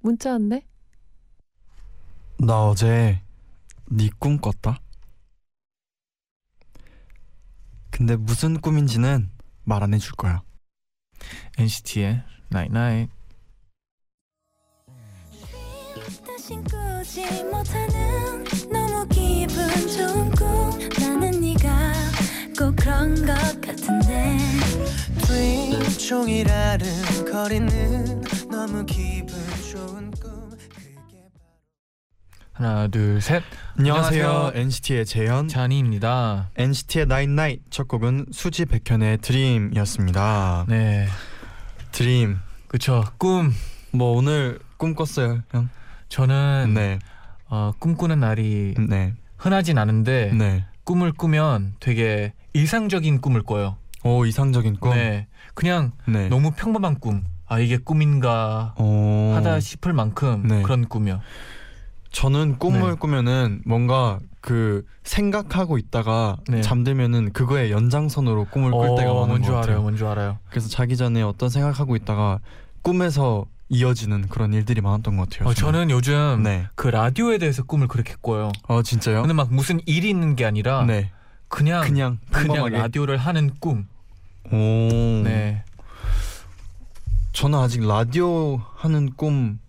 문자 왔네. 나 어제 네 꿈 꿨다. 근데 무슨 꿈인지는 말 안 해줄 거야. NCT의 Night Night. 다신 꾸지 못하는 너무 기분 좋은 꿈 나는 네가 꼭 그런 것 같은데 트윈 종일 아른거리는 너무 기분 하나 둘 셋. 안녕하세요. 안녕하세요. NCT의 재현. 쟈니입니다. NCT의 나인 나잇 첫 곡은 수지 백현의 Dream이었습니다. 네. Dream. 그쵸. 꿈. 뭐 오늘 꿈 꿨어요, 형? 저는 네. 어, 꿈꾸는 날이 네. 흔하진 않은데 네. 꿈을 꾸면 되게 일상적인 꿈을 꿔요. 오 이상적인 꿈. 네. 그냥 네. 너무 평범한 꿈. 아 이게 꿈인가 오. 하다 싶을 만큼 네. 그런 꿈이요. 저는 꿈을 네. 꾸면은 뭔가 그 생각하고 있다가 네. 잠들면은 그거의 연장선으로 꿈을 꿀 때가 많은 뭔지 것 같아요. 알아요. 뭔지 알아요. 그래서 자기 전에 어떤 생각하고 있다가 꿈에서 이어지는 그런 일들이 많았던 것 같아요. 어, 저는 요즘 네. 그 라디오에 대해서 꿈을 그렇게 꿔요. 어 진짜요? 근데 막 무슨 일이 있는 게 아니라 네. 그냥 그냥, 그냥. 라디오를 하는 꿈. 오. 네. 저는 아직 라디오 하는 꿈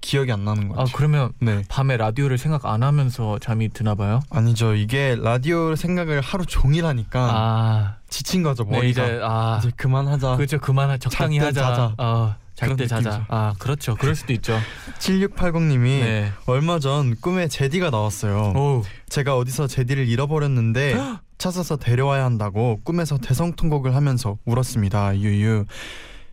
기억이 안 나는 것아 같아요. 그러면 네. 밤에 라디오를 생각 안 하면서 잠이 드나 봐요. 아니죠. 이게 라디오 생각을 하루 종일 하니까 아, 지친 거죠 네, 머리가. 이제 아, 이제 그만하자. 그렇죠. 그만 적당히 하자. 자자. 어, 잘 그런 때 자자. 아, 그렇죠. 그럴 수도 있죠. 7680님이 네. 얼마 전 꿈에 제디가 나왔어요. 오, 제가 어디서 제디를 잃어버렸는데 찾아서 데려와야 한다고 꿈에서 대성통곡을 하면서 울었습니다. 유유.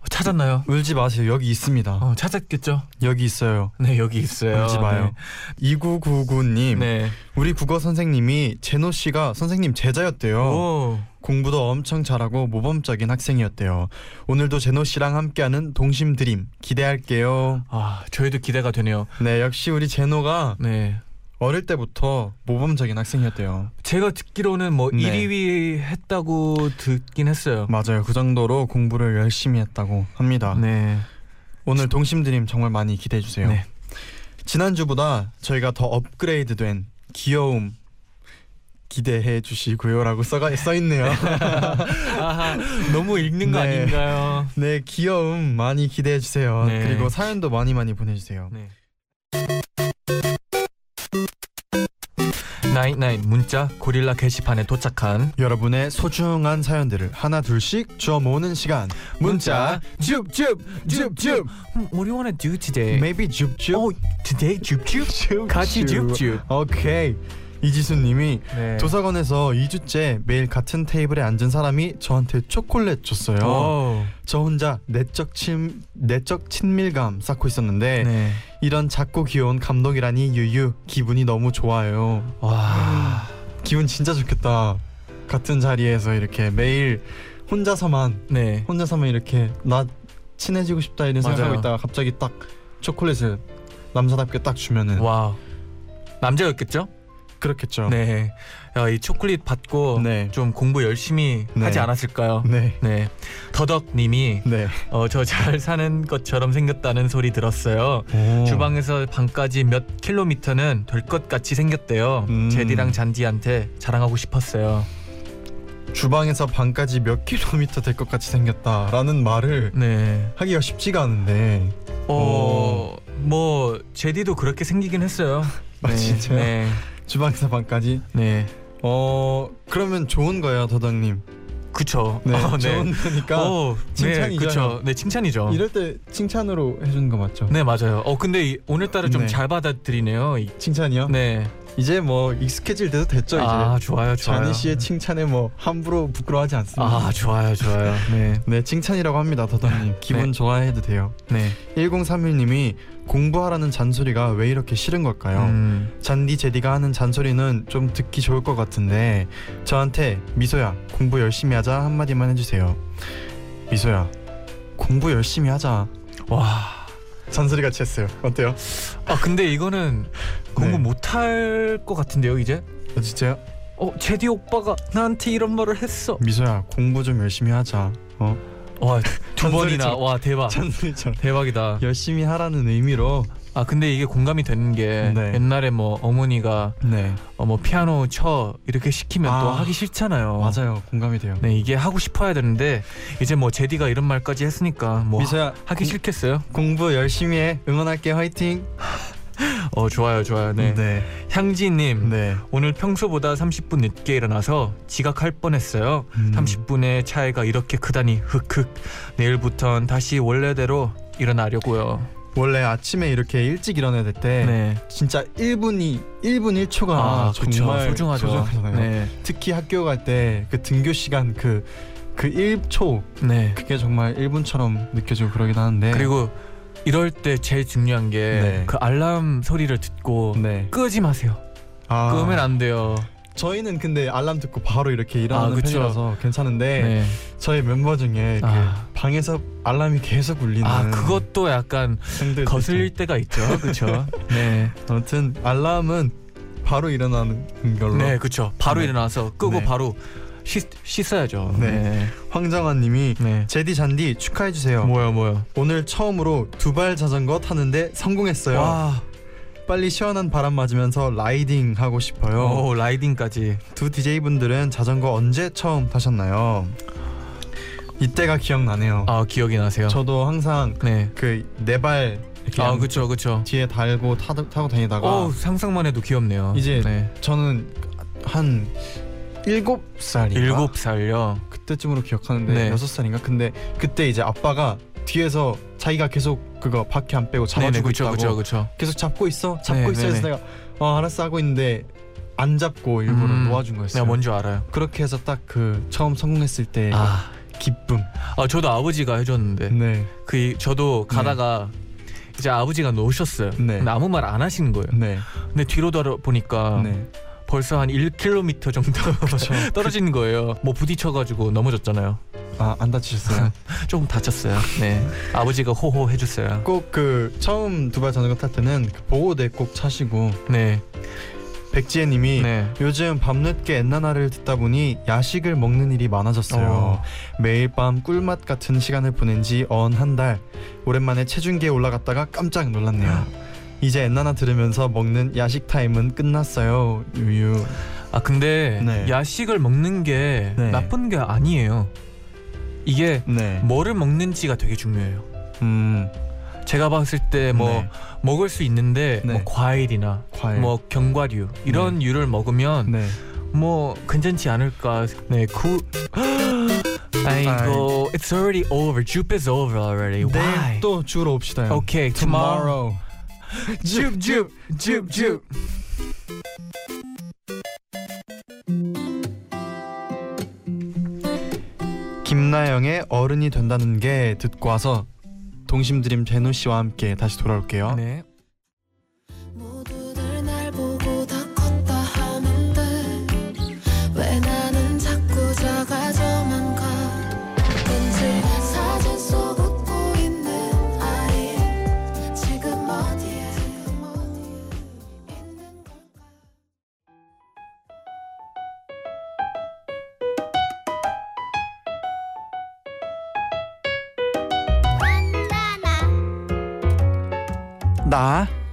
찾았나요? 울지 마세요. 여기 있습니다. 어, 찾았겠죠. 여기 있어요. 네, 여기 있어요. 울지 마요. 2999님. 네. 우리 국어 선생님이 제노 씨가 선생님 제자였대요. 오, 공부도 엄청 잘하고 모범적인 학생이었대요. 오늘도 제노 씨랑 함께하는 동심 드림 기대할게요. 아, 저희도 기대가 되네요. 네, 역시 우리 제노가 네. 어릴 때부터 모범적인 학생이었대요. 제가 듣기로는 뭐 네. 1위 했다고 듣긴 했어요. 맞아요. 그 정도로 공부를 열심히 했다고 합니다. 네. 오늘 동심 드림 정말 많이 기대해 주세요. 네. 지난주보다 저희가 더 업그레이드된 귀여움 기대해 주시고요라고 써가 써 있네요. 아하, 너무 읽는 거 네. 아닌가요? 네, 귀여움 많이 기대해 주세요. 네. 그리고 사연도 많이 많이 보내 주세요. 네. night night 문자 고릴라 게시판에 도착한 여러분의 소중한 사연들을 하나 둘씩 주워 모으는 시간. 문자 줍줍 줍줍. What do you wanna do today? Maybe 줍줍. Oh, today 줍줍 같이 줍줍. 오케 이. 이지수님이 네. 도서관에서 2주째 매일 같은 테이블에 앉은 사람이 저한테 초콜릿 줬어요. 오. 저 혼자 내적 친 내적 친밀감 쌓고 있었는데 네. 이런 작고 귀여운 감동이라니 유유 기분이 너무 좋아요. 와. 기분 진짜 좋겠다. 같은 자리에서 이렇게 매일 혼자서만 네. 혼자서만 이렇게 나 친해지고 싶다 이런 맞아요. 생각하고 있다가 갑자기 딱 초콜릿을 남자답게 딱 주면은 와. 남자였겠죠? 그렇겠죠. 네. 야, 이 초콜릿 받고 네. 좀 공부 열심히 네. 하지 않았을까요? 네. 네. 더덕님이 네. 어, 저 잘 사는 것처럼 생겼다는 소리 들었어요. 오. 주방에서 방까지 몇 킬로미터는 될 것 같이 생겼대요. 음. 제디랑 잔디한테 자랑하고 싶었어요. 주방에서 방까지 몇 킬로미터 될 것 같이 생겼다라는 말을 네. 하기가 쉽지가 않은데. 어, 뭐 제디도 그렇게 생기긴 했어요. 아, 진짜요? 네. 주방에서 방까지. 네. 어 그러면 좋은 거예요, 더덕님. 그쵸. 네, 어, 좋은 거니까. 어, 칭찬이죠. 네, 그쵸. 네, 칭찬이죠. 이럴 때 칭찬으로 해주는 거 맞죠? 네, 맞아요. 어, 근데 이- 오늘따라 좀 네. 잘 받아들이네요. 이- 칭찬이요? 네. 이제 뭐 익숙해질 때도 됐죠 이제. 아 좋아요 좋아요. 자니 씨의 칭찬에 뭐 함부로 부끄러워하지 않습니다. 아 좋아요 좋아요. 네 네 칭찬이라고 합니다 더더님 기분 네. 좋아해도 돼요. 네. 1031님이 공부하라는 잔소리가 왜 이렇게 싫은 걸까요? 음, 잔디 제디가 하는 잔소리는 좀 듣기 좋을 것 같은데 저한테 미소야 공부 열심히 하자 한마디만 해주세요. 미소야 공부 열심히 하자. 와. 잔소리 같이 했어요. 어때요? 아 근데 이거는 공부 네. 못할 것 같은데요 이제? 어, 진짜요? 어 제디 오빠가 나한테 이런 말을 했어. 미소야 공부 좀 열심히 하자. 어 와두 번이나. 와 대박 잔소리처럼 대박이다. 열심히 하라는 의미로 아 근데 이게 공감이 되는 게 네. 옛날에 뭐 어머니가 네 어, 뭐 피아노 쳐 이렇게 시키면 또 아, 하기 싫잖아요. 맞아요 공감이 돼요. 네 이게 하고 싶어야 되는데 이제 뭐 제디가 이런 말까지 했으니까 뭐 미소야 하기 공- 싫겠어요? 공부 열심히 해 응원할게 화이팅. 어 좋아요 좋아요. 네. 네. 향지님 네. 오늘 평소보다 30분 늦게 일어나서 지각할 뻔했어요. 음. 30분의 차이가 이렇게 크다니 흑흑. 내일부턴 다시 원래대로 일어나려고요. 원래 아침에 이렇게 일찍 일어나야 될때 네. 진짜 1분이 1분 1초가 아, 그쵸. 정말 소중하죠. 소중하잖아요. 네. 특히 학교 갈 때 그 등교 시간 그그 1초 네. 그게 정말 1분처럼 느껴지고 그러긴 하는데 그리고 이럴 때 제일 중요한 게 네. 그 알람 소리를 듣고 네. 끄지 마세요. 아, 끄면 안 돼요. 저희는 근데 알람 듣고 바로 이렇게 일어나는 아, 그쵸. 편이라서 괜찮은데 네. 저희 멤버 중에 아. 그 방에서 알람이 계속 울리는 아 그것도 약간 거슬릴 때가 있죠. 그렇죠. 네. 아무튼 알람은 바로 일어나는 걸로 네, 그렇죠. 바로 네. 일어나서 끄고 네. 바로 씻, 씻어야죠. 네. 네. 황정환님이 네. 제디 잔디 축하해 주세요. 뭐야 뭐야. 오늘 처음으로 두 발 자전거 타는데 성공했어요. 와. 빨리 시원한 바람 맞으면서 라이딩 하고 싶어요. 오 라이딩까지. 두 DJ 분들은 자전거 언제 처음 타셨나요? 이때가 기억나네요. 아 기억이 나세요. 저도 항상 네. 그네발 이렇게 아 양- 그렇죠 그렇죠. 뒤에 달고 타, 타고 다니다가 어 상상만 해도 귀엽네요. 이제 네. 저는 한 일곱 살인가 일곱 살요. 그때쯤으로 기억하는데 네. 여섯 살인가 근데 그때 이제 아빠가 뒤에서 자기가 계속 그거 바퀴 안 빼고 네네 잡아주고 그렇죠 있다고 그렇죠 그렇죠. 계속 잡고 있어 잡고 네, 있어 네, 해서 네. 내가 어 알았어 하고 있는데 안 잡고 일부러 음, 놓아준 거였어요 내가 뭔지 알아요. 그렇게 해서 딱 그 처음 성공했을 때 아, 기쁨 아 저도 아버지가 해줬는데 네그 이- 저도 가다가 이제 아버지가 놓으셨어요. 네. 근데 아무 말 안 하시는 거예요. 네. 근데 뒤로 돌아보니까 네. 벌써 한 1km 정도 떨어지는 거예요. 뭐 부딪혀가지고 넘어졌잖아요. 아 안 다치셨어요? 조금 다쳤어요. 네. 아버지가 호호 해줬어요. 꼭 그 처음 두발 자전거 탈 때는 그 보호대 꼭 차시고 네. 백지혜님이 네. 요즘 밤늦게 엔나나를 듣다 보니 야식을 먹는 일이 많아졌어요. 어. 매일 밤 꿀맛 같은 시간을 보낸 지 언 한 달. 오랜만에 체중계에 올라갔다가 깜짝 놀랐네요. 이제 엔나나 들으면서 먹는 야식 타임은 끝났어요. 유유. 아 근데 네. 야식을 먹는 게 네. 나쁜 게 아니에요. 이게 네. 뭐를 먹는지가 되게 중요해요. 음. 제가 봤을 때뭐 네. 먹을 수 있는데 네. 뭐 과일이나 과일. 뭐 견과류 이런 유를 먹으면 네. 뭐 괜찮지 않을까. 네, 구. 아이고, it's already over. Jupe is over already. Why? 또 주로 옵시다요. Okay, tomorrow. tomorrow. Jupe. 김나영의 어른이 된다는 게 듣고 와서 동심드림 제노 씨와 함께 다시 돌아올게요. 네.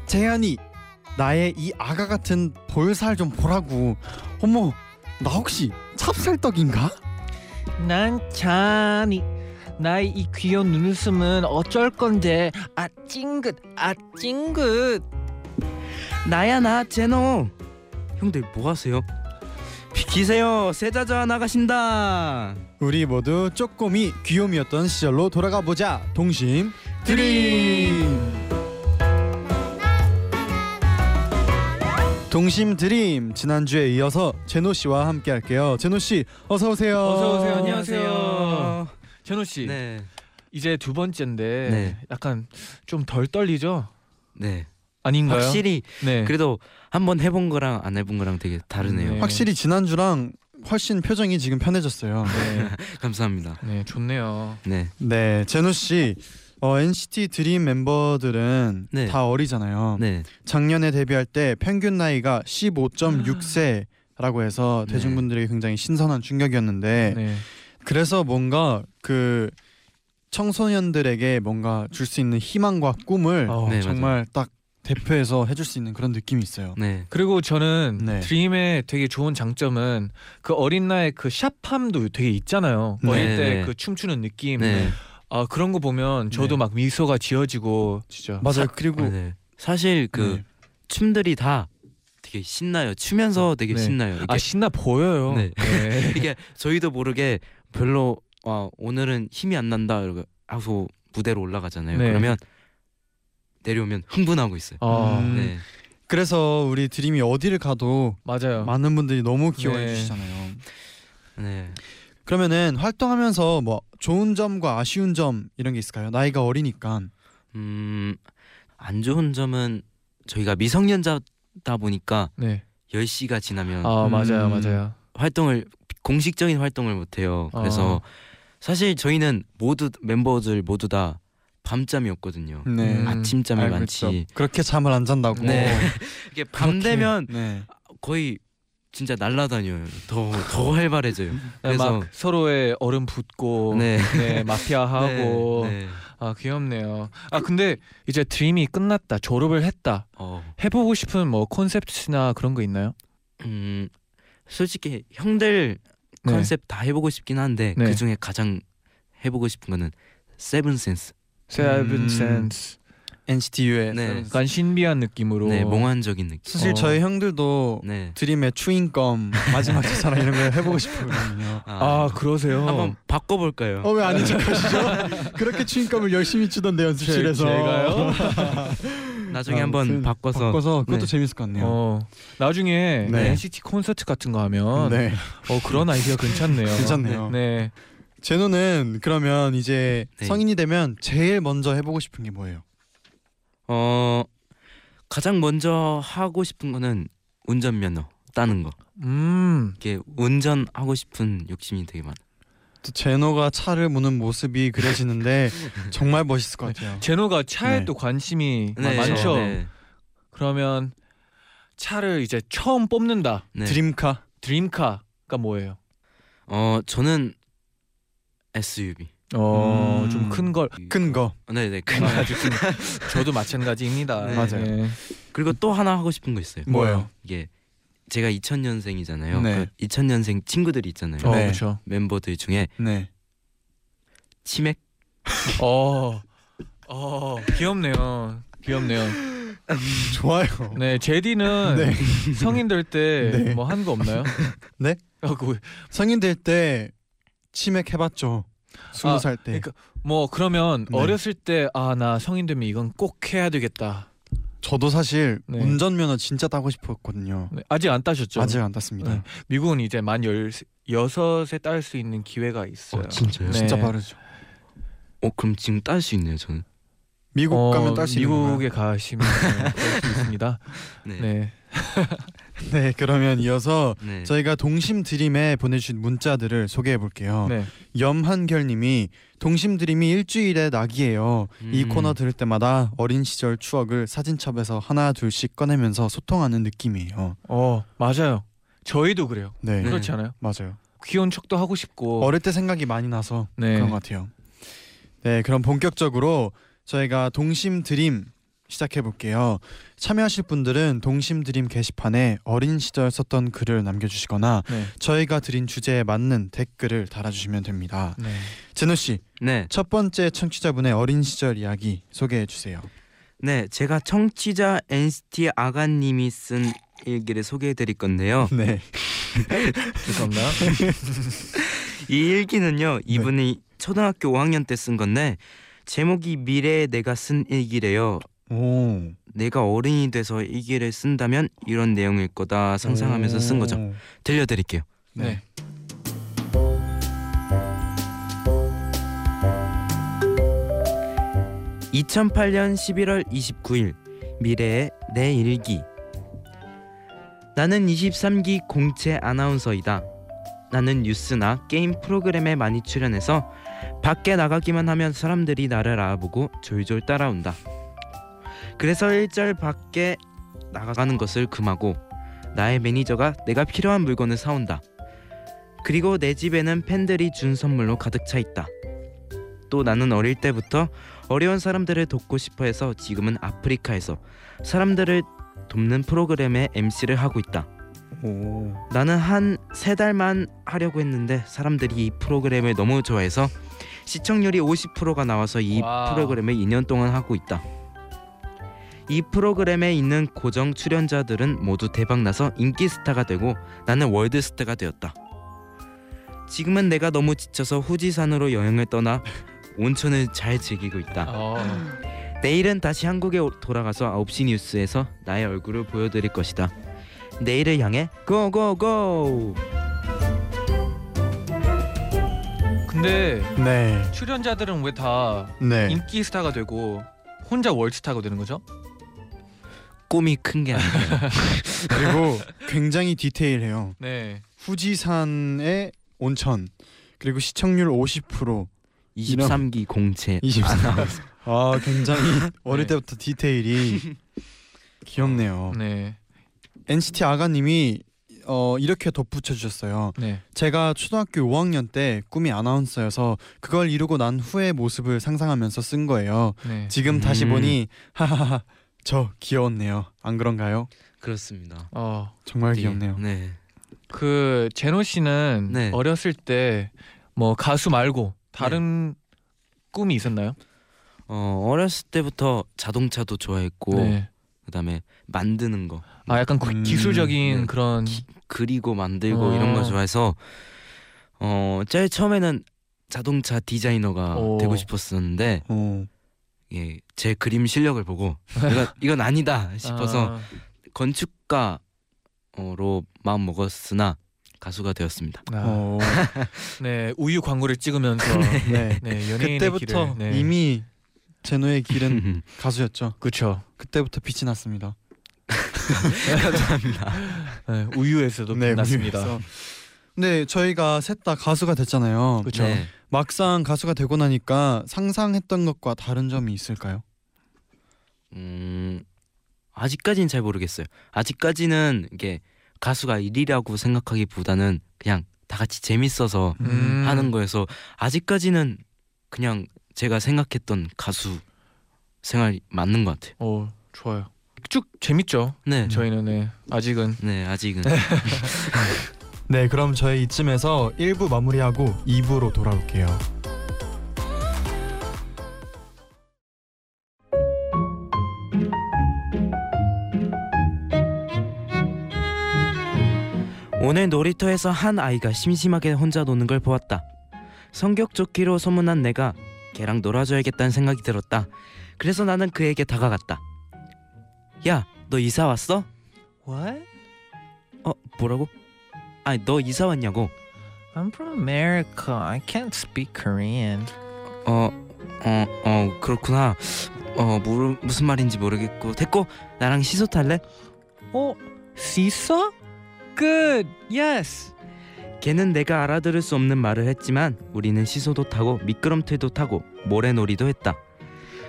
재현이 나의 이 아가 같은 볼살 좀 보라고. 어머, 나 혹시 찹쌀떡인가? 난 자니 나의 이 귀여운 눈웃음은 어쩔 건데 아 찡긋 아 찡긋 나야 나 제노 형들 뭐 하세요? 비키세요 세자자 나가신다 우리 모두 쪼꼬미 귀요미였던 시절로 돌아가 보자. 동심 드림. 동심 드림 지난주에 이어서 제노 씨와 함께 할게요. 제노 씨 어서 오세요. 어서 오세요. 안녕하세요. 제노 씨. 네. 이제 두 번째인데 네. 약간 좀 덜 떨리죠? 네. 아닌가요? 확실히 네. 그래도 한번 해본 거랑 안 해본 거랑 되게 다르네요. 네. 확실히 지난주랑 훨씬 표정이 지금 편해졌어요. 네. 감사합니다. 네, 좋네요. 네. 네, 제노 씨. 어, NCT 드림 멤버들은 네. 다 어리잖아요. 네. 작년에 데뷔할 때 평균 나이가 15.6세라고 해서 네. 대중분들에게 굉장히 신선한 충격이었는데 네. 그래서 뭔가 그 청소년들에게 뭔가 줄 수 있는 희망과 꿈을 어, 네, 정말 딱 대표해서 해줄 수 있는 그런 느낌이 있어요. 네. 그리고 저는 네. 드림의 되게 좋은 장점은 그 어린 나이의 그 샵함도 되게 있잖아요. 네. 어릴 때 네. 그 춤추는 느낌. 네. 아 그런 거 보면 저도 네. 막 미소가 지어지고 진짜. 맞아요. 그리고 네. 사실 그 네. 춤들이 다 되게 신나요. 추면서 되게 네. 신나요. 이게, 아 신나 보여요. 네. 네. 이게 저희도 모르게 별로 와 오늘은 힘이 안 난다 이러고 하고 무대로 올라가잖아요. 네. 그러면 내려오면 흥분하고 있어요. 아 음. 네. 그래서 우리 드림이 어디를 가도 맞아요. 많은 분들이 너무 귀여워해 네. 주시잖아요. 네. 그러면은 활동하면서 뭐 좋은 점과 아쉬운 점 이런 게 있을까요? 나이가 어리니까. 음, 안 좋은 점은 저희가 미성년자다 보니까 네. 10시가 지나면 아 맞아요, 음. 맞아요. 활동을 공식적인 활동을 못 해요. 그래서 어. 사실 저희는 모두 멤버들 모두 다 밤잠이었거든요. 네. 음. 아침잠이 아, 많지. 그렇죠. 그렇게 잠을 안 잔다고. 네. 이게 밤 그렇게, 되면 네. 거의 진짜 날라다녀요. 더 더 활발해져요. 그래서 네, 막 서로의 얼음 붓고 네. 네, 마피아 하고 네, 네. 아 귀엽네요. 아 근데 이제 드림이 끝났다 졸업을 했다 어, 해보고 싶은 뭐 콘셉트나 그런 거 있나요? 음, 솔직히 형들 네. 컨셉 다 해보고 싶긴 한데 네. 그 중에 가장 해보고 싶은 거는 Seven Sense. Seven 음. Sense NCT U의 네. 약간 신비한 느낌으로 네, 몽환적인 느낌. 사실 어. 저희 형들도 네. 드림의 Chewing Gum 마지막 첫사랑 이런 걸 해보고 싶거든요. 아 그러세요? 한번 바꿔볼까요? 어 왜 아닌 척하시죠? 그렇게 Chewing Gum을 열심히 추던데 연습실에서. 제- 제가요? 나중에 아무튼 한번 바꿔서. 바꿔서 그것도 네. 재밌을 것 같네요. 어 나중에 네. NCT 콘서트 같은 거 하면 네, 어 그런 아이디어 괜찮네요. 괜찮네요. 네. 제노는 그러면 이제 네. 성인이 되면 제일 먼저 해보고 싶은 게 뭐예요? 어 가장 먼저 하고 싶은 거는 운전면허 따는 거. 음. 이게 운전하고 싶은 욕심이 되게 많아. 또 제노가 차를 무는 모습이 그려지는데 정말 멋있을 것 같아요. 제노가 차에 네. 또 관심이 네, 많죠. 네. 그러면 차를 이제 처음 뽑는다. 네. 드림카. 드림카가 뭐예요? 어 저는 SUV. 어, 음. 좀큰 걸. 큰 거. 네네 큰 거. 아주 큰- 저도 마찬가지입니다. 네. 맞아요. 네. 그리고 또 하나 하고 싶은 거 있어요. 뭐예요? 이게 제가 2000년생이잖아요. 네. 그 2000년생 친구들이 있잖아요. 어, 네. 그렇죠. 멤버들 중에 네. 치맥. 어, 어, 귀엽네요. 귀엽네요. 좋아요. 네, 제디는 네. 성인 될때 네. 뭐한거 없나요? 네? 어, 그, 성인 될 때 치맥 해봤죠. 스무 아, 살 때. 그러니까 뭐 그러면 네. 어렸을 때 아 나 성인 되면 이건 꼭 해야 되겠다. 저도 사실 네. 운전면허 진짜 따고 싶었거든요. 네, 아직 안 따셨죠? 아직 안 땄습니다. 네. 미국은 이제 만 열, 여섯에 딸 수 있는 기회가 있어요. 어, 진짜요? 네. 진짜 빠르죠. 어 그럼 지금 딸 수 있네요 저는. 미국 어, 가면 딸 수 있는? 미국에 가시면 네, 딸수 있습니다. 네. 네. 네, 그러면 이어서 네. 저희가 동심 드림에 보내주신 문자들을 소개해 볼게요. 네. 염한결님이 동심 드림이 일주일에 낙이에요. 이 음. 코너 들을 때마다 어린 시절 추억을 사진첩에서 하나 둘씩 꺼내면서 소통하는 느낌이에요. 어, 맞아요. 저희도 그래요. 네, 네. 그렇지 않아요? 맞아요. 귀여운 척도 하고 싶고. 어릴 때 생각이 많이 나서 네. 그런 것 같아요. 네, 그럼 본격적으로 저희가 동심 드림 시작해 볼게요. 참여하실 분들은 동심 드림 게시판에 어린 시절 썼던 글을 남겨주시거나 네. 저희가 드린 주제에 맞는 댓글을 달아주시면 됩니다. 네. 제노 씨, 네. 첫 번째 청취자분의 어린 시절 이야기 소개해 주세요. 네, 제가 청취자 NCT 아가님이 쓴 일기를 소개해 드릴 건데요. 네, 죄송합니다. 이 일기는요, 이분이 초등학교 5학년 때 쓴 건데 제목이 미래의 내가 쓴 일기래요. 오. 내가 어른이 돼서 이 길을 쓴다면 이런 내용일 거다 상상하면서 쓴 거죠. 오. 들려드릴게요. 네. (2008년 11월 29일) 미래의 내 일기 나는 23기 공채 아나운서이다 나는 뉴스나 게임 프로그램에 많이 출연해서 밖에 나가기만 하면 사람들이 나를 알아보고 졸졸 따라온다 그래서 일절 밖에 나가는 것을 금하고 나의 매니저가 내가 필요한 물건을 사온다 그리고 내 집에는 팬들이 준 선물로 가득 차 있다 또 나는 어릴 때부터 어려운 사람들을 돕고 싶어 해서 지금은 아프리카에서 사람들을 돕는 프로그램의 MC를 하고 있다. 오. 나는 한 세 달만 하려고 했는데 사람들이 이 프로그램을 너무 좋아해서 시청률이 50%가 나와서 이 wow. 프로그램을 2년 동안 하고 있다. 이 프로그램에 있는 고정 출연자들은 모두 대박 나서 인기 스타가 되고 나는 world star가 되었다. 지금은 내가 너무 지쳐서 후지산으로 여행을 떠나 온천을 잘 즐기고 있다. 어. 내일은 다시 한국에 오- 돌아가서 9시 뉴스에서 나의 얼굴을 보여드릴 것이다. 내일을 향해 고고고! 근데 네. 출연자들은 왜 다 네. 인기 스타가 되고 혼자 월스타가 되는 거죠? 꿈이 큰 게 아니야. 그리고 굉장히 디테일해요. 네. 후지산의 온천 그리고 시청률 50% 23기 공채. 24. 아 굉장히 어릴 네. 때부터 디테일이 귀엽네요. 네. NCT 아가님이 어, 이렇게 덧붙여 주셨어요. 네. 제가 초등학교 5학년 때 꿈이 아나운서여서 그걸 이루고 난 후의 모습을 상상하면서 쓴 거예요. 네. 지금 다시 음. 보니 하하하 저 귀여웠네요. 안 그런가요? 그렇습니다. 어. 정말 귀엽네요. 네. 그 제노 씨는 네. 어렸을 때 뭐 가수 말고 다른 꿈이 있었나요? 어, 어렸을 때부터 자동차도 좋아했고 네. 그다음에 만드는 거, 아 약간 그 음, 기술적인 네. 그런 그리고 만들고 어. 이런 거 좋아해서 어, 제일 처음에는 자동차 디자이너가 오. 되고 싶었었는데 어. 예, 제 그림 실력을 보고 이건 이건 아니다 싶어서 아, 건축가로 마음 먹었으나 가수가 되었습니다. 아, 어. 네 우유 광고를 찍으면서 네. 네 연예인의 그때부터 길을, 네. 이미 제노의 길은 가수였죠. 그렇죠. 그때부터 빛이 났습니다. 감사합니다. 네, 우유에서도 빛났습니다. 우유에서. 네, 저희가 셋 다 가수가 됐잖아요. 그렇죠. 네. 막상 가수가 되고 나니까 상상했던 것과 다른 점이 있을까요? 음, 아직까지는 잘 모르겠어요. 아직까지는 이게 가수가 일이라고 생각하기보다는 그냥 다 같이 재밌어서 음. 하는 거여서 아직까지는 그냥 제가 생각했던 가수 생활이 맞는 것 같아요. 어 좋아요. 쭉 재밌죠. 네, 저희는 네, 아직은 네 아직은 네, 그럼 저희 이쯤에서 1부 마무리하고 2부로 돌아올게요. 오늘 놀이터에서 한 아이가 심심하게 혼자 노는 걸 보았다. 성격 좋기로 소문난 내가 걔랑 놀아줘야겠다는 생각이 들었다. 그래서 나는 그에게 다가갔다. 야, 너 이사 왔어? What? 어, 뭐라고? 아니, 너 이사 왔냐고? I'm from America. I can't speak Korean. 어, 어, 어, 그렇구나. 어, 뭐, 무슨 말인지 모르겠고. 됐고, 나랑 시소 탈래? Oh, seesaw? Good. Yes. 걔는 내가 알아들을 수 없는 말을 했지만 우리는 시소도 타고 미끄럼틀도 타고 모래놀이도 했다.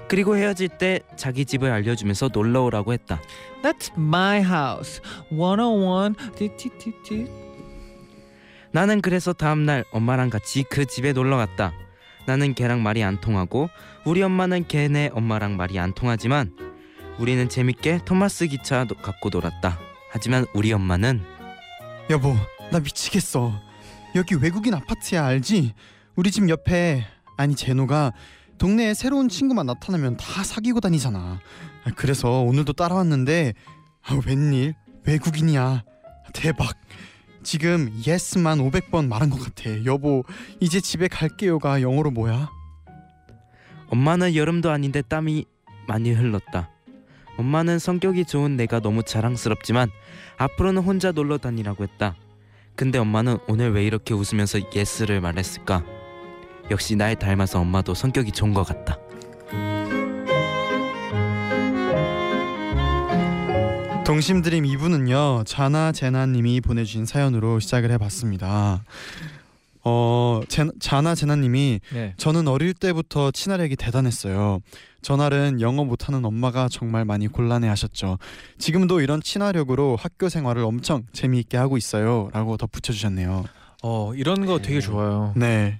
그리고 헤어질 때 자기 집을 알려주면서 놀러 오라고 했다. That's my house. 101. 나는 그래서 다음날 엄마랑 같이 그 집에 놀러 갔다. 나는 걔랑 말이 안 통하고 우리 엄마는 걔네 엄마랑 말이 안 통하지만 우리는 재밌게 토마스 기차 도- 갖고 놀았다. 하지만 우리 엄마는 여보, 나 미치겠어. 여기 외국인 아파트야 알지? 우리 집 옆에 아니 제노가 동네에 새로운 친구만 나타나면 다 사귀고 다니잖아. 아, 그래서 오늘도 따라왔는데 아, 웬일 외국인이야. 대박. 지금 예스만 500번 말한 것 같아. 여보, 이제 집에 갈게요가 영어로 뭐야? 엄마는 여름도 아닌데 땀이 많이 흘렀다. 엄마는 성격이 좋은 내가 너무 자랑스럽지만 앞으로는 혼자 놀러 다니라고 했다. 근데 엄마는 오늘 왜 이렇게 웃으면서 예스를 말했을까? 역시 날 닮아서 엄마도 성격이 좋은 것 같다. 동심드림 2부는요 자나 제나님이 보내주신 사연으로 시작을 해봤습니다. 어 제, 자나 제나님이 네. 저는 어릴 때부터 친화력이 대단했어요. 전날은 영어 못하는 엄마가 정말 많이 곤란해하셨죠. 지금도 이런 친화력으로 학교 생활을 엄청 재미있게 하고 있어요.라고 덧붙여주셨네요. 어 이런 거 되게 좋아요. 네,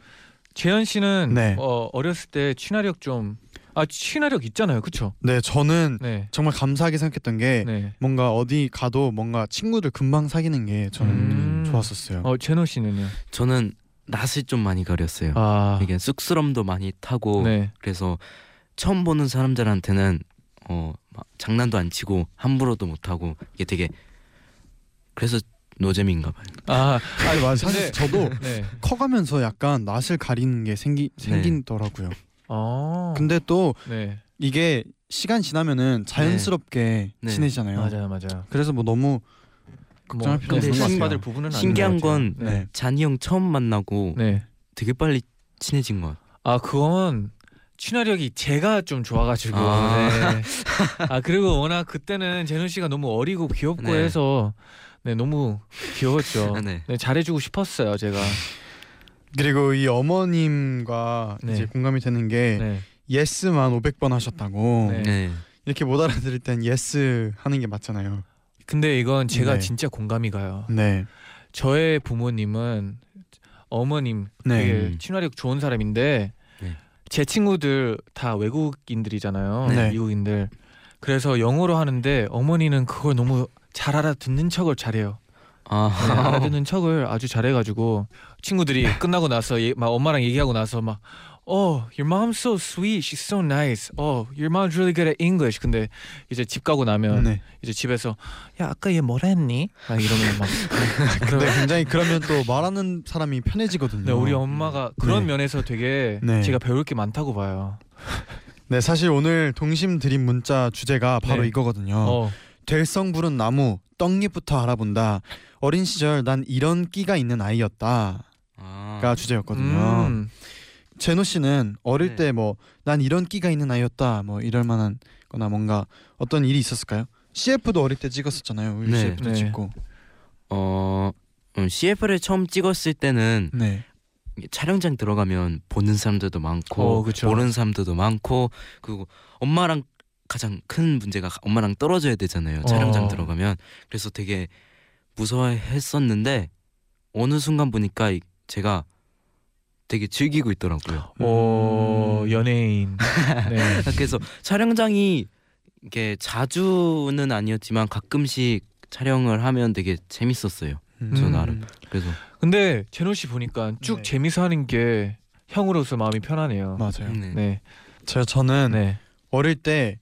재현 씨는 네. 어, 어렸을 때 친화력 좀 아 친화력 있잖아요, 그렇죠? 네 저는 네. 정말 감사하게 생각했던 게 네. 뭔가 어디 가도 뭔가 친구들 금방 사귀는 게 저는 음. 좋았었어요. 어 제노 씨는요? 저는 낯을 좀 많이 가렸어요. 아. 이게 쑥스럼도 많이 타고 네. 그래서 처음 보는 사람들한테는 어막 장난도 안 치고 함부로도 못 하고 이게 되게 그래서 노잼인가 봐요. 아, 아니 맞아 사실 근데- 저도 네. 커가면서 약간 낯을 가리는 게 생기 생긴더라고요. 어. 근데 또 네. 이게 시간 지나면은 자연스럽게 네. 친해지잖아요. 맞아요, 맞아요. 그래서 뭐 너무 걱정할 필요 없는 것 신- 같아요. 받을 부분은 아닌 신기한. 건 네. 네. 잔이 형 처음 만나고 네. 되게 빨리 친해진 것. 아 그건 친화력이 제가 좀 좋아가지고 아. 네. 아 그리고 워낙 그때는 제노 씨가 너무 어리고 귀엽고 네. 해서 네 너무 귀여웠죠. 아, 네. 네 잘해주고 싶었어요 제가. 그리고 이 어머님과 네. 이제 공감이 되는 게 네. 예스만 500번 하셨다고 네. 네. 이렇게 못 알아들을 땐 yes 하는 게 맞잖아요. 근데 이건 제가 네. 진짜 공감이 가요. 네. 저의 부모님은 어머님 네. 되게 친화력 좋은 사람인데 네. 제 친구들 다 외국인들이잖아요. 네. 미국인들. 그래서 영어로 하는데 어머니는 그걸 너무 잘 알아듣는 척을 잘해요. 네, 아. 알아듣는 척을 아주 잘해가지고 친구들이 끝나고 나서 얘- 막 엄마랑 얘기하고 나서 막 Oh, your mom's so sweet. She's so nice. Oh, your mom's really good at English. 근데 이제 집 가고 나면 네. 이제 집에서 야 아까 얘 뭐라 했니? 막 이러면 막 근데 굉장히 그러면 또 말하는 사람이 편해지거든요. 네, 우리 엄마가 그런 네. 면에서 되게 네. 제가 배울 게 많다고 봐요. 네, 사실 오늘 동심 드림 문자 주제가 바로 네. 이거거든요. 어, 될성 부른 나무 떡잎부터 알아본다. 어린 시절 난 이런 끼가 있는 아이였다가 아. 주제였거든요. 음, 제노 씨는 어릴 네. 때뭐 난 이런 끼가 있는 아이였다 뭐 이럴 만한 거나 뭔가 어떤 일이 있었을까요? CF도 어릴 때 찍었었잖아요. 우리 네. CF도 네. 찍고. 어 음, CF를 처음 찍었을 때는 네. 촬영장 들어가면 보는 사람들도 많고 어. 모르는 사람들도 많고 그리고 엄마랑 가장 큰 문제가 엄마랑 떨어져야 되잖아요. 촬영장 어. 들어가면 그래서 되게 무서워했었는데 어느 순간 보니까 이- 제가 되게 즐기고 있더라고요. 어, 음. 연예인. 네. 그래서 촬영장이 이게 자주는 아니었지만 가끔씩 촬영을 하면 되게 재밌었어요. 저 음. 나름. 그래서 근데 제노 씨 보니까 쭉 네. 재미서 하는 게 형으로서 마음이 편하네요. 맞아요. 네. 네, 저 저는 네, 어릴 때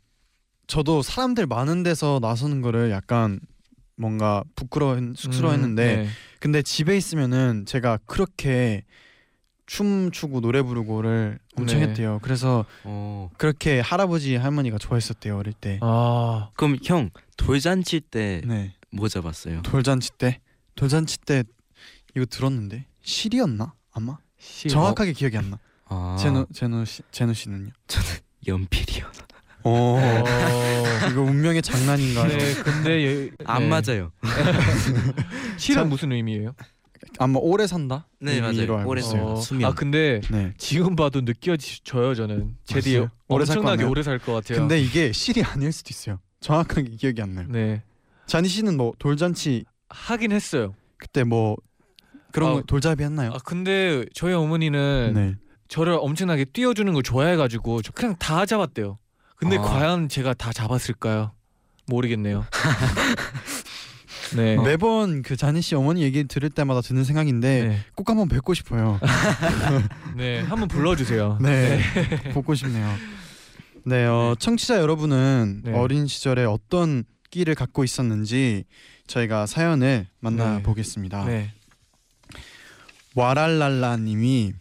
저도 사람들 많은 데서 나서는 거를 약간 뭔가 부끄러워 쑥스러워했는데 음, 네. 근데 집에 있으면은 제가 그렇게 춤 추고 노래 부르고를 엄청 네. 했대요. 그래서 어 그렇게 할아버지 할머니가 좋아했었대요 어릴 때. 아, 그럼 형 돌잔치 때 네. 뭐 잡았어요? 돌잔치 때 돌잔치 때 이거 들었는데 실이었나 아마 씨, 정확하게 기억이 안 나. 아 제노 제노 씨 제노 씨는요? 연필이요. 오 어, 이거 운명의 장난인가요? 네, 근데 예, 안 네. 맞아요. 실은 자- 무슨 의미예요? 아마 오래 산다. 네 맞아요. 오래 수면. 아 근데 네. 지금 봐도 느껴져요 저는 제디 맞아요? 오래 살것 엄청나게? 오래 살 것 같아요. 근데 이게 실이 아닐 수도 있어요. 정확하게 기억이 안 나요. 네 자니 씨는 뭐 돌잔치 하긴 했어요. 그때 뭐 그런 아, 거 돌잡이 했나요? 아 근데 저희 어머니는 네. 저를 엄청나게 띄워주는 걸 좋아해가지고 저 그냥 다 잡았대요. 근데 아. 과연 제가 다 잡았을까요? 모르겠네요. 네. 매번 그 자니 씨 어머니 얘기 들을 때마다 드는 생각인데 네. 꼭 한번 뵙고 싶어요. 네. 한번 불러주세요. 네, 보고 싶네요. 네, 어, 청취자 여러분은 네. 어린 시절에 어떤 끼를 갖고 있었는지 저희가 사연을 만나 네. 보겠습니다. 네. 와랄랄라님이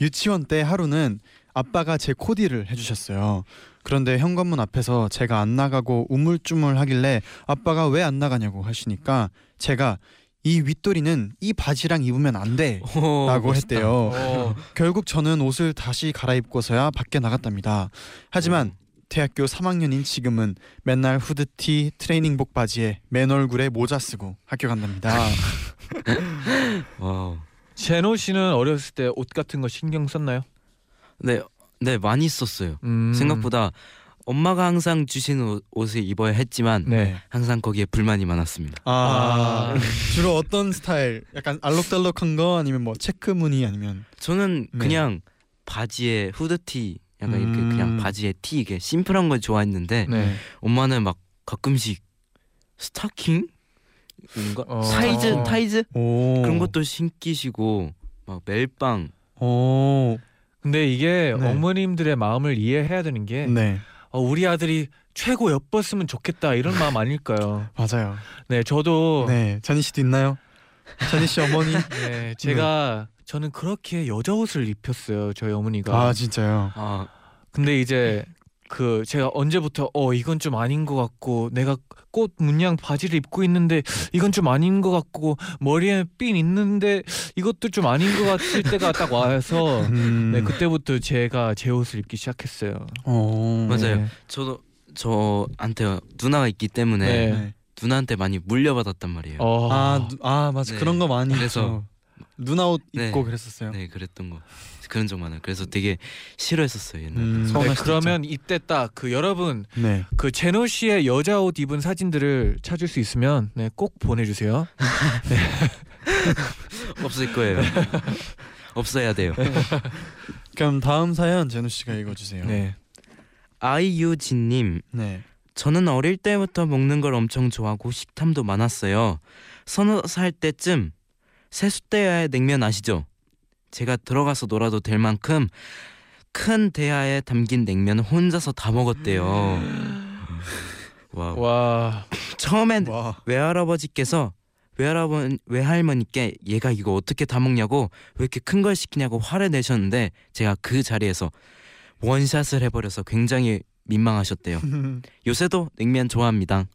유치원 때 하루는 아빠가 제 코디를 해주셨어요. 그런데 현관문 앞에서 제가 안 나가고 우물쭈물 하길래 아빠가 왜 안 나가냐고 하시니까 제가 이 윗도리는 이 바지랑 입으면 안 돼. 오, 라고. 했대요. 어, 결국 저는 옷을 다시 갈아입고서야 밖에 나갔답니다. 하지만 대학교 3학년인 지금은 맨날 후드티, 트레이닝복 바지에 맨 얼굴에 모자 쓰고 학교 간답니다. 제노 씨는 어렸을 때 옷 같은 거 신경 썼나요? 네, 네 많이 썼어요. 음, 생각보다 엄마가 항상 주시는 옷- 옷을 입어야 했지만 네. 항상 거기에 불만이 많았습니다. 아, 주로 어떤 스타일? 약간 알록달록한 거 아니면 뭐 체크 무늬 아니면 저는 네. 그냥 바지에 후드티 약간 이렇게 음. 그냥 바지에 티 이게 심플한 걸 좋아했는데 네. 엄마는 막 가끔씩 스타킹 뭔가 어. 사이즈 타이즈 오 그런 것도 신기시고 막 멜빵 오 근데 이게 네. 어머님들의 마음을 이해해야 되는 게 네 어, 우리 아들이 최고 예뻤으면 좋겠다 이런 마음 아닐까요? 맞아요. 네, 저도 네 제노 씨도 있나요? 전희 씨 어머니? 네, 제가 저는 그렇게 여자 옷을 입혔어요. 저희 어머니가. 아 진짜요? 아 근데 이제 그 제가 언제부터 어 이건 좀 아닌 것 같고 내가 꽃 문양 바지를 입고 있는데 이건 좀 아닌 것 같고 머리에 핀 있는데 이것도 좀 아닌 것 같을 때가 딱 와서 음. 네 그때부터 제가 제 옷을 입기 시작했어요. 어. 맞아요. 네. 저도 저한테 누나가 있기 때문에 네. 네. 누나한테 많이 물려받았단 말이에요. 어, 아, 누- 아 맞아 네. 그런 거 많이 그래서- 있죠. 누나 옷 네. 입고 그랬었어요. 네 그랬던 거 그런 적 많아요. 그래서 되게 싫어했었어요 옛날에. 음, 네? 그러면 이때 딱 그 여러분 네. 그 제노 씨의 여자 옷 입은 사진들을 찾을 수 있으면 네, 꼭 보내주세요. 없을 거예요. 없어야 돼요. 그럼 다음 사연 제노 씨가 읽어주세요. 네. 아이유진님 네. 저는 어릴 때부터 먹는 걸 엄청 좋아하고 식탐도 많았어요. 서너 살 때쯤 세숫대야의 냉면 아시죠? 제가 들어가서 놀아도 될 만큼 큰 대야에 담긴 냉면을 혼자서 다 먹었대요. 와. 와. 처음엔 와. 외할아버지께서 외할아버 외할머니께 얘가 이거 어떻게 다 먹냐고 왜 이렇게 큰 걸 시키냐고 화를 내셨는데 제가 그 자리에서 원샷을 해버려서 굉장히 민망하셨대요. 요새도 냉면 좋아합니다.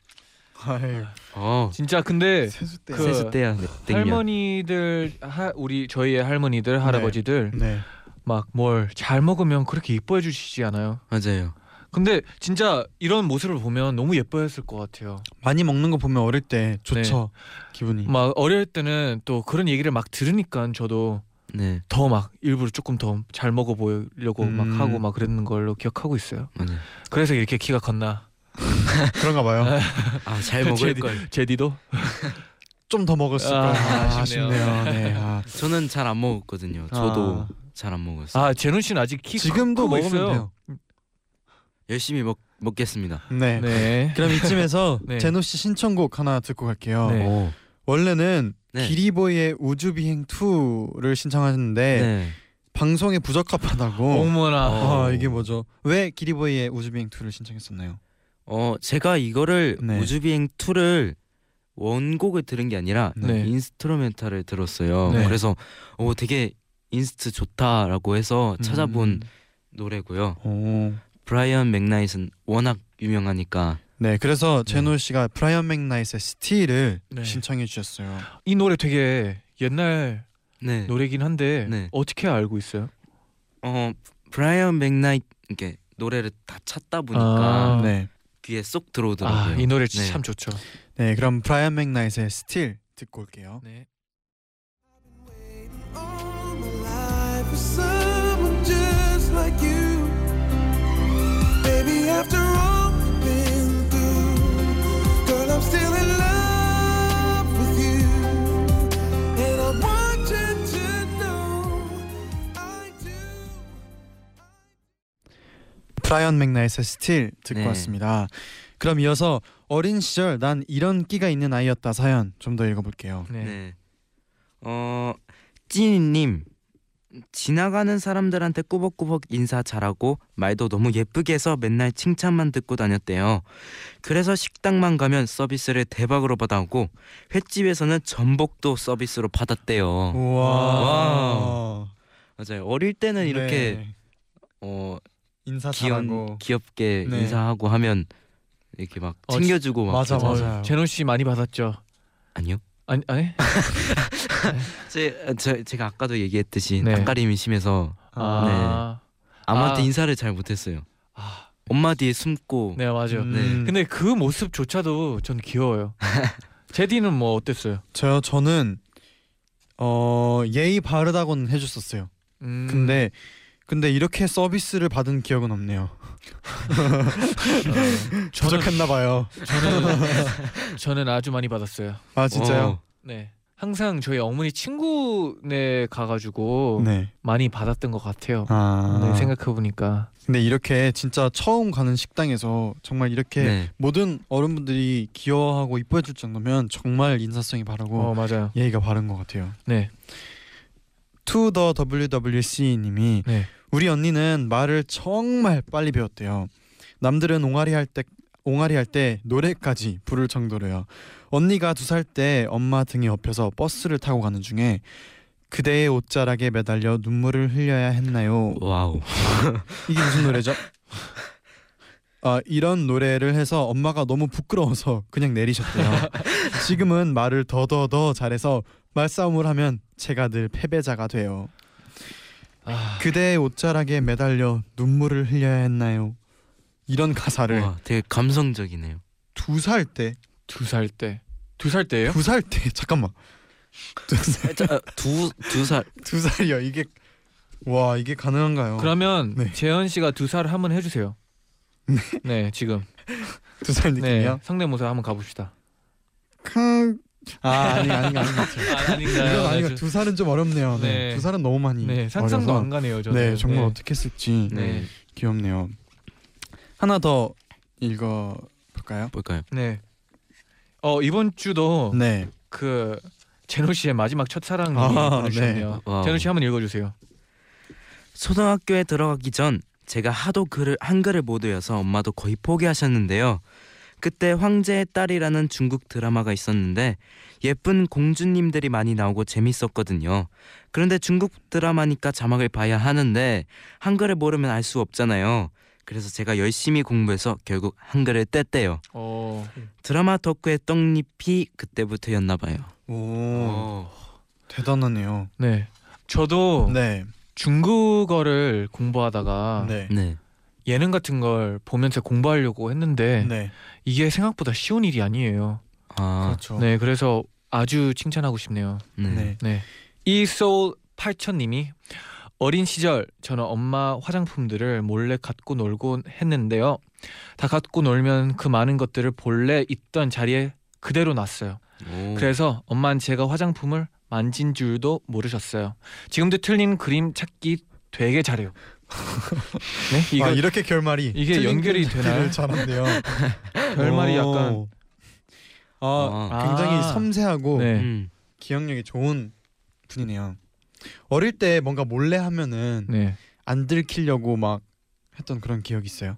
아유, 어. 진짜 근데 세숫대. 그- 세숫대야 냉면. 할머니들 하, 우리 저희의 할머니들 할아버지들 네. 막 뭘 잘 먹으면 그렇게 이뻐해 주시지 않아요? 맞아요. 근데 진짜 이런 모습을 보면 너무 예뻐했을 것 같아요. 많이 먹는 거 보면 어릴 때 좋죠. 기분이. 막 어릴 때는 또 그런 얘기를 막 들으니까 저도 네 더 막 일부러 조금 더 잘 먹어 보이려고 막 음. 하고 막 그랬는 걸로 기억하고 있어요. 맞아요. 그래서 이렇게 키가 컸나? 그런가 봐요. 아 잘 먹을 제디- 걸. 제디도? 좀 더 먹었을 걸. 아, 아, 아쉽네요. 아쉽네요. 네. 아. 저는 잘 안 먹었거든요. 저도 아. 잘안 먹었어요. 아 제노 씨는 아직 키 지금도 크고 먹으면 있어요. 돼요. 열심히 먹 먹겠습니다. 네. 네. 그럼 이쯤에서 네. 제노 씨 신청곡 하나 듣고 갈게요. 네. 오. 원래는 네. 기리보이의 우주 비행 2를 신청하셨는데 네. 방송에 부적합하다고. 어머나. 어. 아 이게 뭐죠? 왜 기리보이의 우주 비행 2를 신청했었나요? 어 제가 이거를 네. 우주비행 2를 원곡을 들은 게 아니라 네. instrumental을 들었어요. 네. 그래서 어 되게 inst 좋다라고 해서 찾아본 음. 노래고요. 오. 브라이언 맥나잇은 워낙 유명하니까 네, 그래서 네. 제노 씨가 브라이언 맥나잇의 Still을 네. 신청해 주셨어요. 이 노래 되게 옛날 네. 노래긴 한데 네. 어떻게 알고 있어요? 어 브라이언 맥나잇 이렇게 노래를 다 찾다 보니까 아. 네. 귀에 쏙 들어오더라고요. 아, 이 노래 진짜 네. 참 좋죠. 네, 그럼 브라이언 맥나잇의 Still 듣고 올게요. 네. All 브라이언 맥나잇의 Still 듣고 네. 왔습니다. 그럼 이어서 어린 시절 난 이런 끼가 있는 아이였다 사연 좀 더 읽어볼게요. 네. 네. 어 찐이님 지나가는 사람들한테 꾸벅꾸벅 인사 잘하고 말도 너무 예쁘게 해서 맨날 칭찬만 듣고 다녔대요. 그래서 식당만 가면 서비스를 대박으로 받아오고 횟집에서는 전복도 서비스로 받았대요. 우와. 맞아요. 어릴 때는 이렇게 네. 어 인사 잘하고 귀엽게 네. 인사하고 하면 이렇게 막 어, 챙겨주고 막 맞아. 맞아요. 제노 씨 많이 받았죠. 아니요. 아니 아니. 제, 제 제가 아까도 얘기했듯이 네. 낯가림이 심해서 아. 아무한테 아. 인사를 잘 못했어요. 아. 엄마 뒤에 숨고 네 맞아요. 음, 네. 근데 그 모습조차도 전 귀여워요. 제디는 뭐 어땠어요? 저요 저는 어 예의 바르다고는 해줬었어요. 음, 근데 근데 이렇게 서비스를 받은 기억은 없네요. 저는 부족했나 봐요. 저는 저는 아주 많이 받았어요. 아 진짜요? 어, 네. 항상 저희 어머니 친구네 가가지고 네. 많이 받았던 것 같아요. 아 네, 생각해 보니까 근데 이렇게 진짜 처음 가는 식당에서 정말 이렇게 네. 모든 어른분들이 귀여워하고 이뻐해 줄 정도면 정말 인사성이 바르고 어 맞아요. 예의가 바른 것 같아요. 네, The WWC 님이 네. 우리 언니는 말을 정말 빨리 배웠대요. 남들은 옹알이 할 때 옹알이 할 때 노래까지 부를 정도로요. 언니가 두 살 때 엄마 등에 업혀서 버스를 타고 가는 중에 그대의 옷자락에 매달려 눈물을 흘려야 했나요? wow. 이게 무슨 노래죠? 아 이런 노래를 해서 엄마가 너무 부끄러워서 그냥 내리셨대요. 지금은 말을 더더더 잘해서 말싸움을 하면 제가 늘 패배자가 돼요. 아, 그대의 옷자락에 매달려 눈물을 흘려야 했나요? 이런 가사를 와, 되게 감성적이네요. 두 살 때, 두 살 때. 두 살 때예요? 두 살 때 잠깐만 두두 살. 두 살이요. 이게 와 이게 가능한가요? 그러면 네. 재현 씨가 두 살을 한번 해주세요. 네, 지금. 두살 네, 느낌이요? 성대모사 한번 가봅시다. 캉. 아 아니 아니 아니. 아, 아닌가요? 이건 네, 아니고 저- 두 살은 좀 어렵네요. 네. 네. 두 살은 너무 많이. 네, 상상도 어려서. 안 가네요. 저는. 네, 정말 네. 어떻게 했을지 네. 귀엽네요. 하나 더 읽어 볼까요? 볼까요? 네. 어 이번 주도 네. 그 제노 씨의 마지막 첫사랑이 아, 보내주셨네요. wow. 제노 씨 한번 읽어주세요. 초등학교에 들어가기 전 제가 하도 글을 한글을 못 외워서 엄마도 거의 포기하셨는데요. 그때 황제의 딸이라는 중국 드라마가 있었는데 예쁜 공주님들이 많이 나오고 재밌었거든요. 그런데 중국 드라마니까 자막을 봐야 하는데 한글을 모르면 알 수 없잖아요. 그래서 제가 열심히 공부해서 결국 한글을 뗐대요. 어, 드라마 덕후의 떡잎이 그때부터였나 봐요. 오, 어. 대단하네요. 네. 저도 네. 중국어를 공부하다가 네. 네. 예능 같은 걸 보면서 공부하려고 했는데 네. 이게 생각보다 쉬운 일이 아니에요. 아, 그렇죠. 네, 그래서 아주 칭찬하고 싶네요. 네. 네. 네. 이소울 8000님이 어린 시절 저는 엄마 화장품들을 몰래 갖고 놀곤 했는데요. 다 갖고 놀면 그 많은 것들을 본래 있던 자리에 그대로 놨어요. 오. 그래서 엄마는 제가 화장품을 만진 줄도 모르셨어요. 지금도 틀린 그림 찾기 되게 잘해요. 네, 이거 아, 이렇게 결말이 이게 연결이 그림 되나요? 잘한대요. 결말이 약간 오. 아, 아. 굉장히 아. 섬세하고 네. 음. 기억력이 좋은 분이네요. 어릴 때 뭔가 몰래 하면은 네. 안 들키려고 막 했던 그런 기억 있어요.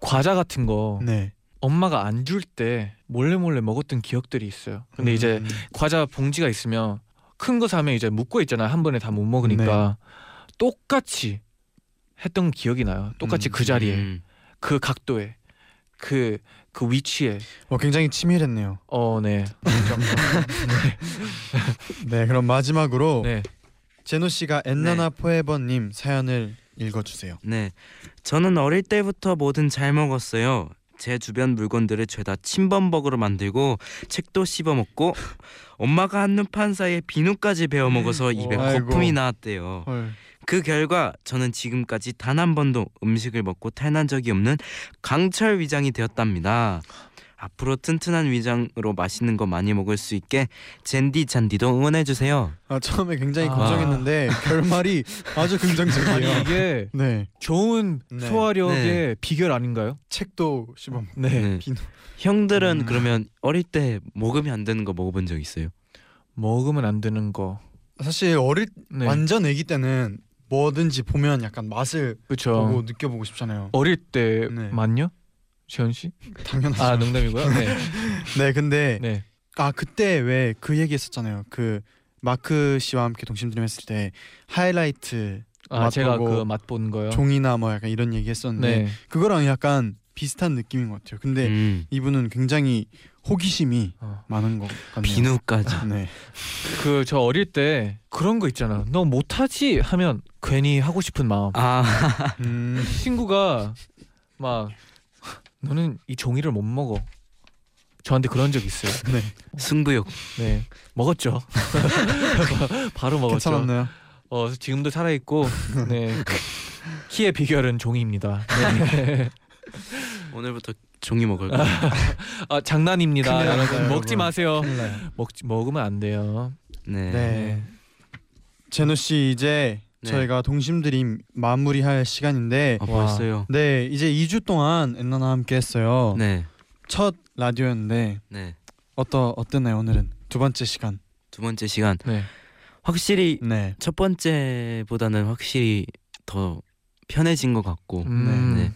과자 같은 거 네. 엄마가 안 줄 때 몰래 몰래 먹었던 기억들이 있어요. 근데 이제 음, 과자 봉지가 있으면 큰 거 사면 이제 묶고 있잖아요. 한 번에 다 못 먹으니까 똑같이 했던 기억이 나요. 똑같이 음, 그 자리에 음. 그 각도에 그 그 위치에 어, 굉장히 치밀했네요. 어 네. 네, 그럼 마지막으로 네. 제노 씨가 엔나나 포에버님 사연을 읽어주세요. 네, 저는 어릴 때부터 뭐든 잘 먹었어요. 제 주변 물건들을 죄다 침범벅으로 만들고 책도 씹어 먹고 엄마가 한눈 판 사이에 비누까지 베어 먹어서 입에 아이고. 거품이 나왔대요. 헐. 그 결과 저는 지금까지 단 한 번도 음식을 먹고 탈난 적이 없는 강철 위장이 되었답니다. 앞으로 튼튼한 위장으로 맛있는 거 많이 먹을 수 있게 젠디 잔디도 응원해 주세요. 아 처음에 굉장히 아. 걱정했는데 결말이 아주 긍정적이에요. 이게 네, 좋은 네. 소화력의 네. 비결 아닌가요? 책도 씹어. 먹- 네. 네. 비누. 형들은 음. 그러면 어릴 때 먹으면 안 되는 거 먹어본 적 있어요? 먹으면 안 되는 거. 사실 어릴 네. 완전 아기 때는 뭐든지 보면 약간 맛을 그렇죠. 보고 느껴보고 싶잖아요. 어릴 때 네. 맞요? 재현 씨? 당연하죠. 아 농담이고요. 네. 네, 근데 네. 아 그때 왜 그 얘기했었잖아요. 그 마크 씨와 함께 동심드림 했을 때 하이라이트 아 제가 그 맛본 거요. 종이나 뭐 약간 이런 얘기 했었는데 네. 그거랑 약간 비슷한 느낌인 것 같아요. 근데 음, 이분은 굉장히 호기심이 어. 많은 것 같네요. 비누까지. 네. 그 저 어릴 때 그런 거 있잖아. 너 못하지 하면 괜히 하고 싶은 마음. 아, 음. 친구가 막 너는 이 종이를 못 먹어. 저한테 그런 적 있어요. 네. 승부욕. 네 먹었죠. 바로 먹었죠. 괜찮았나요? 어 지금도 살아 있고 네 키의 비결은 종이입니다. 네. 오늘부터 종이 먹을 거야. 아 장난입니다. 큰일 여러분 먹지. 마세요. 먹지 먹으면 안 돼요. 네. 네. 제노 씨 이제 네. 저희가 동심드림 마무리할 시간인데 아, 와. 벌써요. 네 이제 2주 동안 엔나나 함께 했어요. 네. 첫 라디오였는데 네. 어떠 어땠나요 오늘은 두 번째 시간? 두 번째 시간 네. 확실히 네. 첫 번째보다는 확실히 더 편해진 것 같고 음. 네.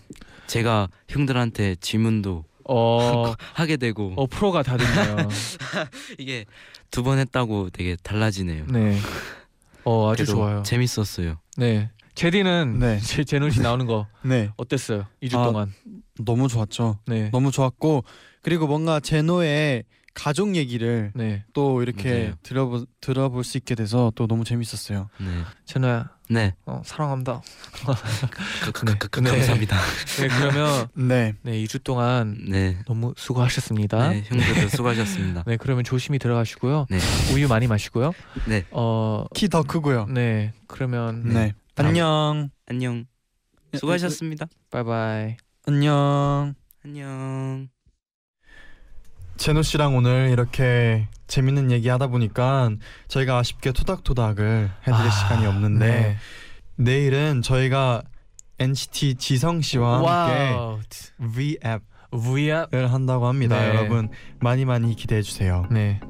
제가 형들한테 질문도 어, 하게 되고 어 프로가 다 됐네요. 이게 두 번 했다고 되게 달라지네요. 네. 어 아주 좋아요. 재밌었어요. 네. 제디는 네. 제 제노 씨 나오는 거 네 어땠어요? 2주 아, 동안. 너무 좋았죠. 네. 너무 좋았고 그리고 뭔가 제노의 가족 얘기를 네. 또 이렇게. 들어보 들어볼 수 있게 돼서 또 너무 재밌었어요. 네. 제노야. 네. 어, 사랑한다. 그, 그, 네. 그, 그, 네. 감사합니다. 네, 그러면 네. 네, 2주 동안 네. 너무 수고하셨습니다. 네, 형들도 수고하셨습니다. 네, 그러면 조심히 들어가시고요. 네. 우유 많이 마시고요. 네. 어, 키 더 크고요. 네. 그러면 네. 다음- 안녕. 안녕. 수고하셨습니다. 바이바이. 안녕. 안녕. 제노 씨랑 오늘 이렇게 재밌는 얘기 하다 보니까 저희가 아쉽게 토닥토닥을 해드릴 아, 시간이 없는데 네. 내일은 저희가 NCT 지성 씨와 함께 wow. V앱을 V앱. 한다고 합니다. 네. 여러분 많이 많이 기대해 주세요. 네.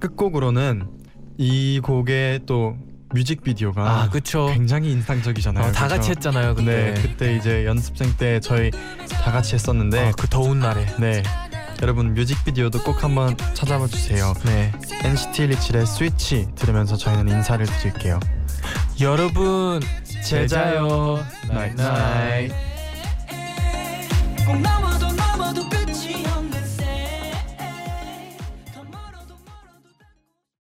끝곡으로는 이 곡의 또 뮤직비디오가 아, 그쵸. 굉장히 인상적이잖아요. 어, 다? 같이 했잖아요, 네, 그때. 그때 이제 연습생 때 저희 다 같이 했었는데 아, 그 더운 날에. 네. 여러분 뮤직비디오도 꼭 한번 찾아봐 주세요. 네. NCT 127의 스위치 들으면서 저희는 인사를 드릴게요. 여러분 제자요. 나잇 나잇.